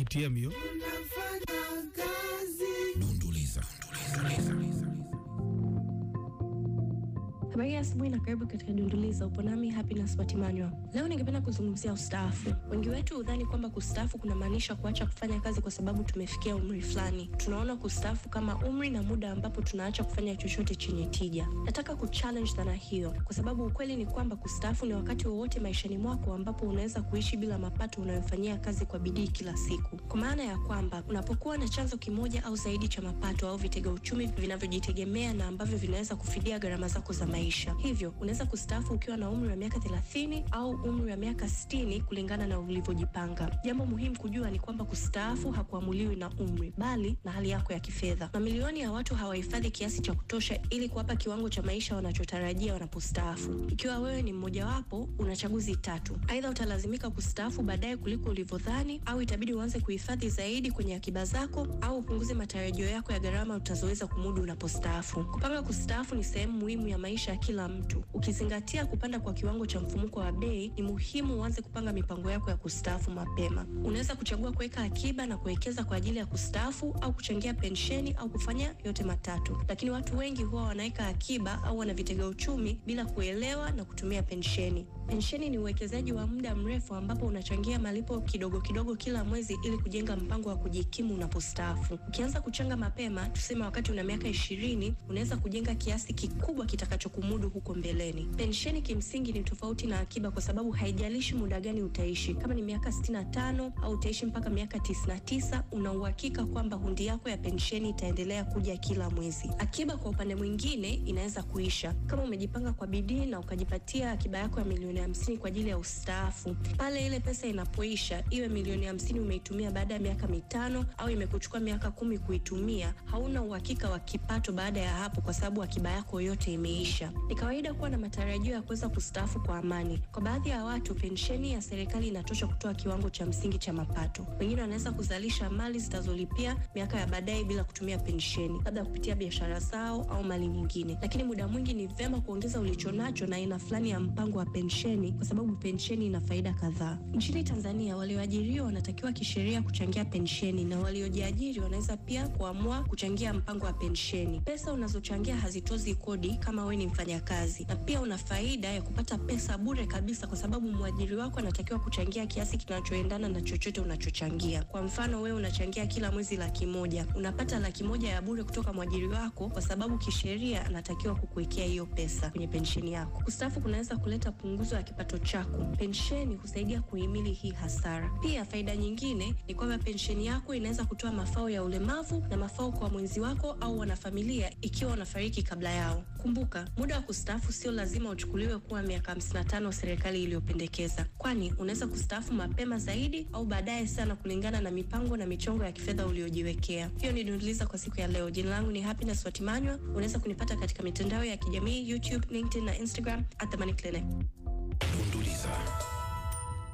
ATM hiyo. Habari asubuhi na karibu katika Dunduliza. Upo nami Happiness Matimanywa. Leo ningependa kuzungumzia ustaafu. Wengi wetu hudhani kwamba kustaafu kunamaanisha kuacha kufanya kazi kwa sababu tumefikia umri fulani. Tunaona kustaafu kama umri na muda ambapo tunaacha kufanya chochote chenye tija. Nataka kuchallenge dhana hiyo, kwa sababu ukweli ni kwamba kustaafu ni wakati wowote maishani mwako ambapo unaweza kuishi bila mapato unayofanyia kazi kwa bidii kila siku, kwa maana ya kwamba unapokuwa na chanzo kimoja au zaidi cha mapato au vitega uchumi vinavyojitegemea na ambavyo vinaweza kufidia gharama zako za maisha. Hivyo unaweza kustaafu ukiwa na umri wa miaka 30 au umri wa miaka 60 kulingana na ulivyojipanga. Jambo muhimu kujua ni kwamba kustaafu hakuamuliwi na umri, bali na hali yako ya kifedha. Mamilioni ya watu hawahifadhi kiasi cha kutosha ili kuwapa kiwango cha maisha wanachotarajia wanapostaafu. Ikiwa wewe ni mmojawapo, una chaguzi tatu: aidha utalazimika kustaafu baadaye kuliko ulivyodhani, au itabidi uanze kuhifadhi zaidi kwenye akiba zako, au upunguze matarajio yako ya gharama utazoweza kumudu unapostaafu. Kupanga kustaafu ni sehemu muhimu ya maisha ya kila mtu. Ukizingatia kupanda kwa kiwango cha mfumuko wa bei, ni muhimu uanze kupanga mipango yako ya kustaafu mapema. Unaweza kuchagua kuweka akiba na kuwekeza kwa ajili ya kustaafu, au kuchangia pensheni, au kufanya yote matatu. Lakini watu wengi huwa wanaweka akiba au wana vitega uchumi bila kuelewa na kutumia pensheni. Pensheni ni uwekezaji wa muda mrefu ambapo unachangia malipo kidogo kidogo kila mwezi ili kujenga mpango wa kujikimu unapostaafu. Ukianza kuchanga mapema, tuseme wakati una miaka ishirini, unaweza kujenga kiasi kikubwa kitakachokumudu huko mbeleni. Pensheni kimsingi ni tofauti na akiba kwa sababu haijalishi muda gani utaishi, kama ni miaka 65 au utaishi mpaka miaka 99, una uhakika kwamba hundi yako ya pensheni itaendelea kuja kila mwezi. Akiba kwa upande mwingine inaweza kuisha kama umejipanga kwa bidii na ukajipatia akiba yako ya milioni hamsini kwa ajili ya ustaafu. Pale ile pesa inapoisha, iwe milioni hamsini umeitumia baada ya miaka mitano au imekuchukua miaka kumi kuitumia, hauna uhakika wa kipato baada ya hapo, kwa sababu akiba yako yote imeisha. Kawaida kuwa na matarajio ya kuweza kustaafu kwa amani. Kwa baadhi ya watu, pensheni ya serikali inatosha kutoa kiwango cha msingi cha mapato. Wengine wanaweza kuzalisha mali zitazolipia miaka ya baadaye bila kutumia pensheni, labda kupitia biashara zao au mali nyingine. Lakini muda mwingi ni vema kuongeza ulichonacho na aina fulani ya mpango wa pensheni, kwa sababu pensheni ina faida kadhaa. Nchini Tanzania, walioajiriwa wanatakiwa kisheria kuchangia pensheni na waliojiajiri wanaweza pia kuamua kuchangia mpango wa pensheni. Pesa unazochangia hazitozi kodi kama wewe ni mfanyakazi, na pia una faida ya kupata pesa bure kabisa, kwa sababu mwajiri wako anatakiwa kuchangia kiasi kinachoendana na chochote unachochangia. Kwa mfano, wewe unachangia kila mwezi laki moja, unapata laki moja ya bure kutoka mwajiri wako, kwa sababu kisheria anatakiwa kukuwekea hiyo pesa kwenye pensheni yako. Kustaafu kunaweza kuleta punguzo ya kipato chako. Pensheni husaidia kuhimili hii hasara. Pia faida nyingine ni kwamba pensheni yako inaweza kutoa mafao ya ulemavu na mafao kwa mwenzi wako au wanafamilia ikiwa wanafariki kabla yao. Kumbuka, muda wa kustaafu sio lazima uchukuliwe kuwa miaka 55 serikali iliyopendekeza, kwani unaweza kustaafu mapema zaidi au baadaye sana kulingana na mipango na michongo ya kifedha uliojiwekea. Hiyo ni Dunduliza kwa siku ya leo. Jina langu ni Happiness Watimanywa. Unaweza kunipata katika mitandao ya kijamii YouTube, LinkedIn na Instagram at Clinic. Dunduliza.